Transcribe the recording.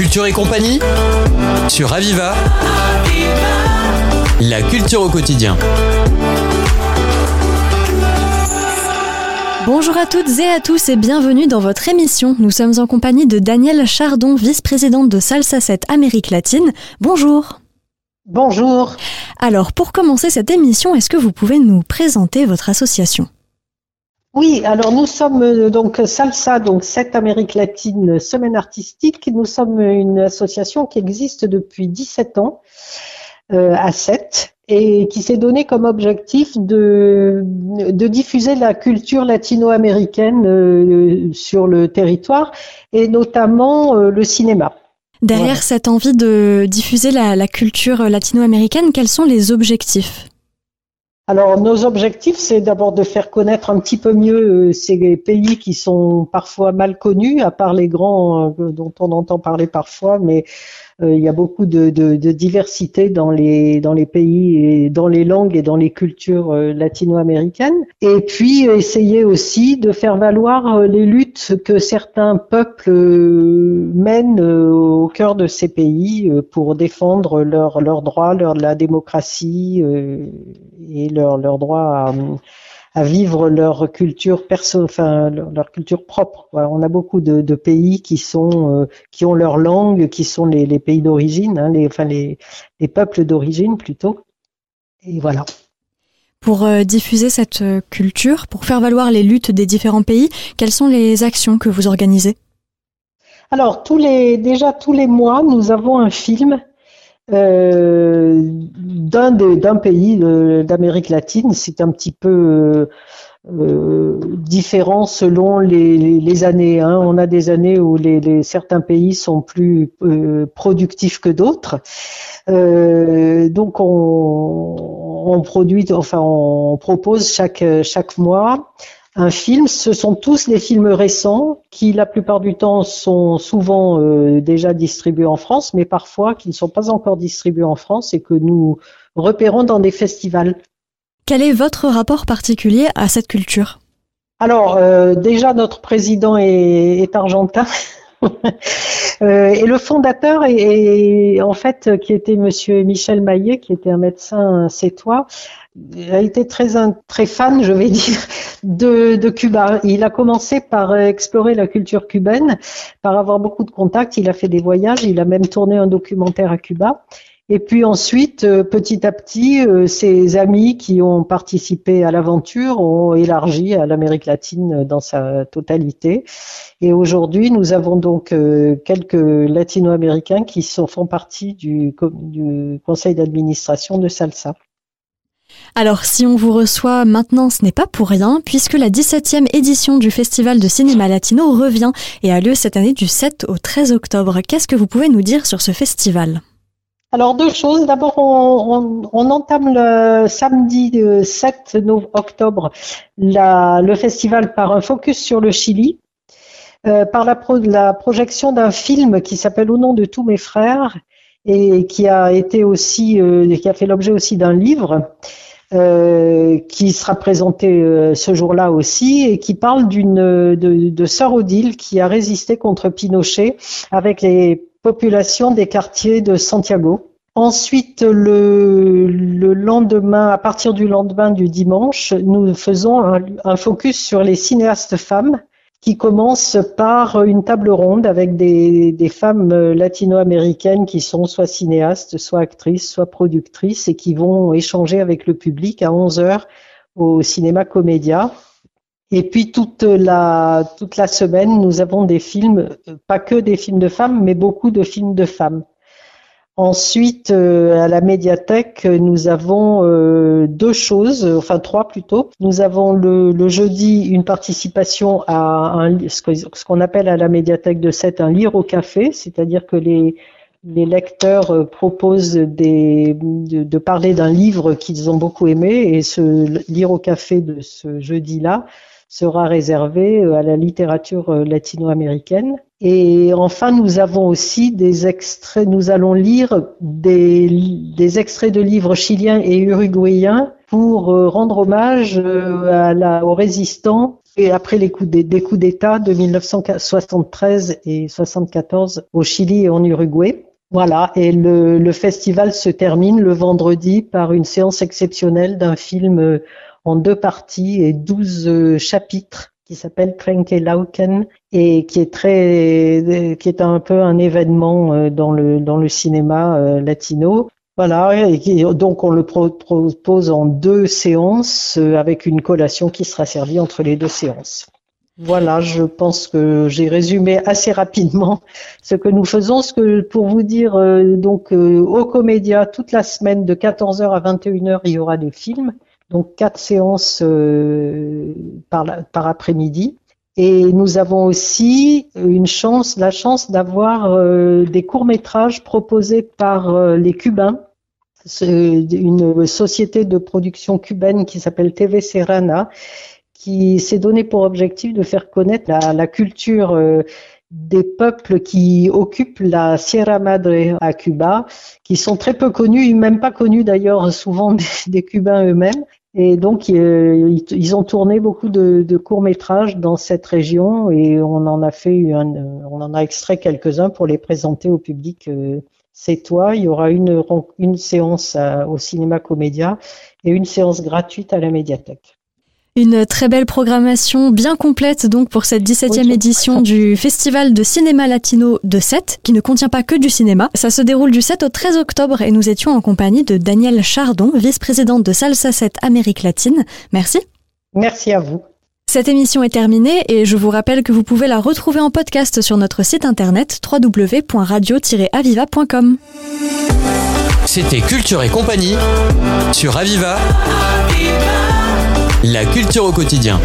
Culture et compagnie sur Aviva. La culture au quotidien. Bonjour à toutes et à tous et bienvenue dans votre émission. Nous sommes en compagnie de Danielle Chardon, vice-présidente de Salsa 7 Amérique latine. Bonjour. Bonjour. Alors, pour commencer cette émission, est-ce que vous pouvez nous présenter votre association? Oui, alors nous sommes euh, donc Salsa, donc cette Amérique latine semaine artistique. Nous sommes une association qui existe depuis 17 ans euh, à 7 et qui s'est donné comme objectif de, de diffuser la culture latino-américaine euh, sur le territoire et notamment le cinéma. Derrière cette envie de diffuser la culture latino-américaine, quels sont les objectifs? Alors, nos objectifs, c'est d'abord de faire connaître un petit peu mieux euh, ces pays qui sont parfois mal connus, à part les grands euh, dont on entend parler parfois, mais il y a beaucoup de, de, de, diversité dans les dans les pays et dans les langues et dans les cultures euh, latino-américaines. Et puis essayer aussi de faire valoir euh, les luttes que certains peuples mènent au cœur de ces pays pour défendre leurs leurs droits, leur la démocratie et leurs leurs droits à à vivre leur culture perso, enfin leur, culture propre. On a beaucoup de, de pays qui sont euh, qui ont leur langue, qui sont les, les pays d'origine, hein, les, enfin les, les peuples d'origine plutôt. Et voilà. Pour euh, diffuser cette euh, culture, pour faire valoir les luttes des différents pays, quelles sont les actions que vous organisez? Alors tous les déjà tous les mois, nous avons un film euh, d'un pays d'Amérique latine. C'est un petit peu euh, différent selon les, années. Hein. On a des années où certains pays sont plus euh, productifs que d'autres. donc on, on, produit, enfin on propose chaque chaque mois un film, ce sont tous les films récents qui, la plupart du temps, sont souvent euh, déjà distribués en France, mais parfois qui ne sont pas encore distribués en France et que nous repérons dans des festivals. Quel est votre rapport particulier à cette culture? Alors, euh, déjà, notre président est, argentin. Euh, et le fondateur est, en fait qui était Monsieur Michel Maillet, qui était un médecin sétois, a été très très fan, je vais dire, de, de, Cuba. Il a commencé par explorer la culture cubaine, par avoir beaucoup de contacts. Il a fait des voyages, il a même tourné un documentaire à Cuba. Et puis ensuite, euh, petit à petit, euh, ses amis qui ont participé à l'aventure ont élargi à l'Amérique latine dans sa totalité. Et aujourd'hui, nous avons donc euh, quelques latino-américains qui sont, font partie du, du conseil d'administration de Salsa. Alors si on vous reçoit maintenant, ce n'est pas pour rien, puisque la 17e édition du Festival de cinéma latino revient et a lieu cette année du 7 au 13 octobre. Qu'est-ce que vous pouvez nous dire sur ce festival? Alors deux choses. D'abord, on, entame le samedi 7 octobre le festival par un focus sur le Chili, euh, par la projection d'un film qui s'appelle Au nom de tous mes frères et qui a été aussi, euh, qui a fait l'objet aussi d'un livre. Euh, qui sera présenté euh, ce jour-là aussi et qui parle d'une de, de Sœur Odile qui a résisté contre Pinochet avec les populations des quartiers de Santiago. Ensuite, le, le lendemain, à partir du lendemain du dimanche, nous faisons un, un focus sur les cinéastes femmes qui commence par une table ronde avec des, femmes latino-américaines qui sont soit cinéastes, soit actrices, soit productrices et qui vont échanger avec le public à 11 heures au cinéma Comédia. Et puis toute la, toute la semaine, nous avons des films, pas que des films de femmes, mais beaucoup de films de femmes. Ensuite, euh, à la médiathèque, nous avons euh, deux choses, enfin trois plutôt. Nous avons le, jeudi une participation à ce qu'on appelle à la médiathèque de 7 un lire au café, c'est-à-dire que les, lecteurs euh, proposent des, de, de parler d'un livre qu'ils ont beaucoup aimé et ce lire au café de ce jeudi-là sera réservé à la littérature latino-américaine. Et enfin, nous avons aussi des extraits, nous allons lire des, des extraits de livres chiliens et uruguayens pour euh, rendre hommage euh, à la, aux résistants et après les coups d'État de 1973 et 74 au Chili et en Uruguay. Voilà, et le, le, festival se termine le vendredi par une séance exceptionnelle d'un film euh, en deux parties et douze chapitres qui s'appelle Lauken et qui est très, qui est un peu un événement euh, dans le dans le cinéma latino. Voilà, et donc on le propose en deux séances avec une collation qui sera servie entre les deux séances. Voilà, je pense que j'ai résumé assez rapidement ce que nous faisons. Ce que pour vous dire, euh, donc euh, au Comédia, toute la semaine de 14h à 21h, il y aura des films, donc quatre séances euh, par, après-midi. Et nous avons aussi une chance, la chance d'avoir des courts métrages proposés par les Cubains. Une société de production cubaine qui s'appelle TV Serrana qui s'est donné pour objectif de faire connaître la, culture euh, des peuples qui occupent la Sierra Madre à Cuba, qui sont très peu connus, même pas connus d'ailleurs souvent des, Cubains eux-mêmes. Et donc, euh, ils ont tourné beaucoup de, de courts métrages dans cette région et on en a fait, un, on en a extrait quelques-uns pour les présenter au public. Euh, c'est toi. Il y aura une, une séance au cinéma Comédia et une séance gratuite à la médiathèque. Une très belle programmation bien complète donc pour cette 17e édition du Festival de cinéma latino de 7 qui ne contient pas que du cinéma. Ça se déroule du 7 au 13 octobre et nous étions en compagnie de Danielle Chardon, vice-présidente de Salsa 7 Amérique latine. Merci. Merci à vous. Cette émission est terminée et je vous rappelle que vous pouvez la retrouver en podcast sur notre site internet www.radio-aviva.com. C'était Culture et compagnie sur Aviva. La culture au quotidien.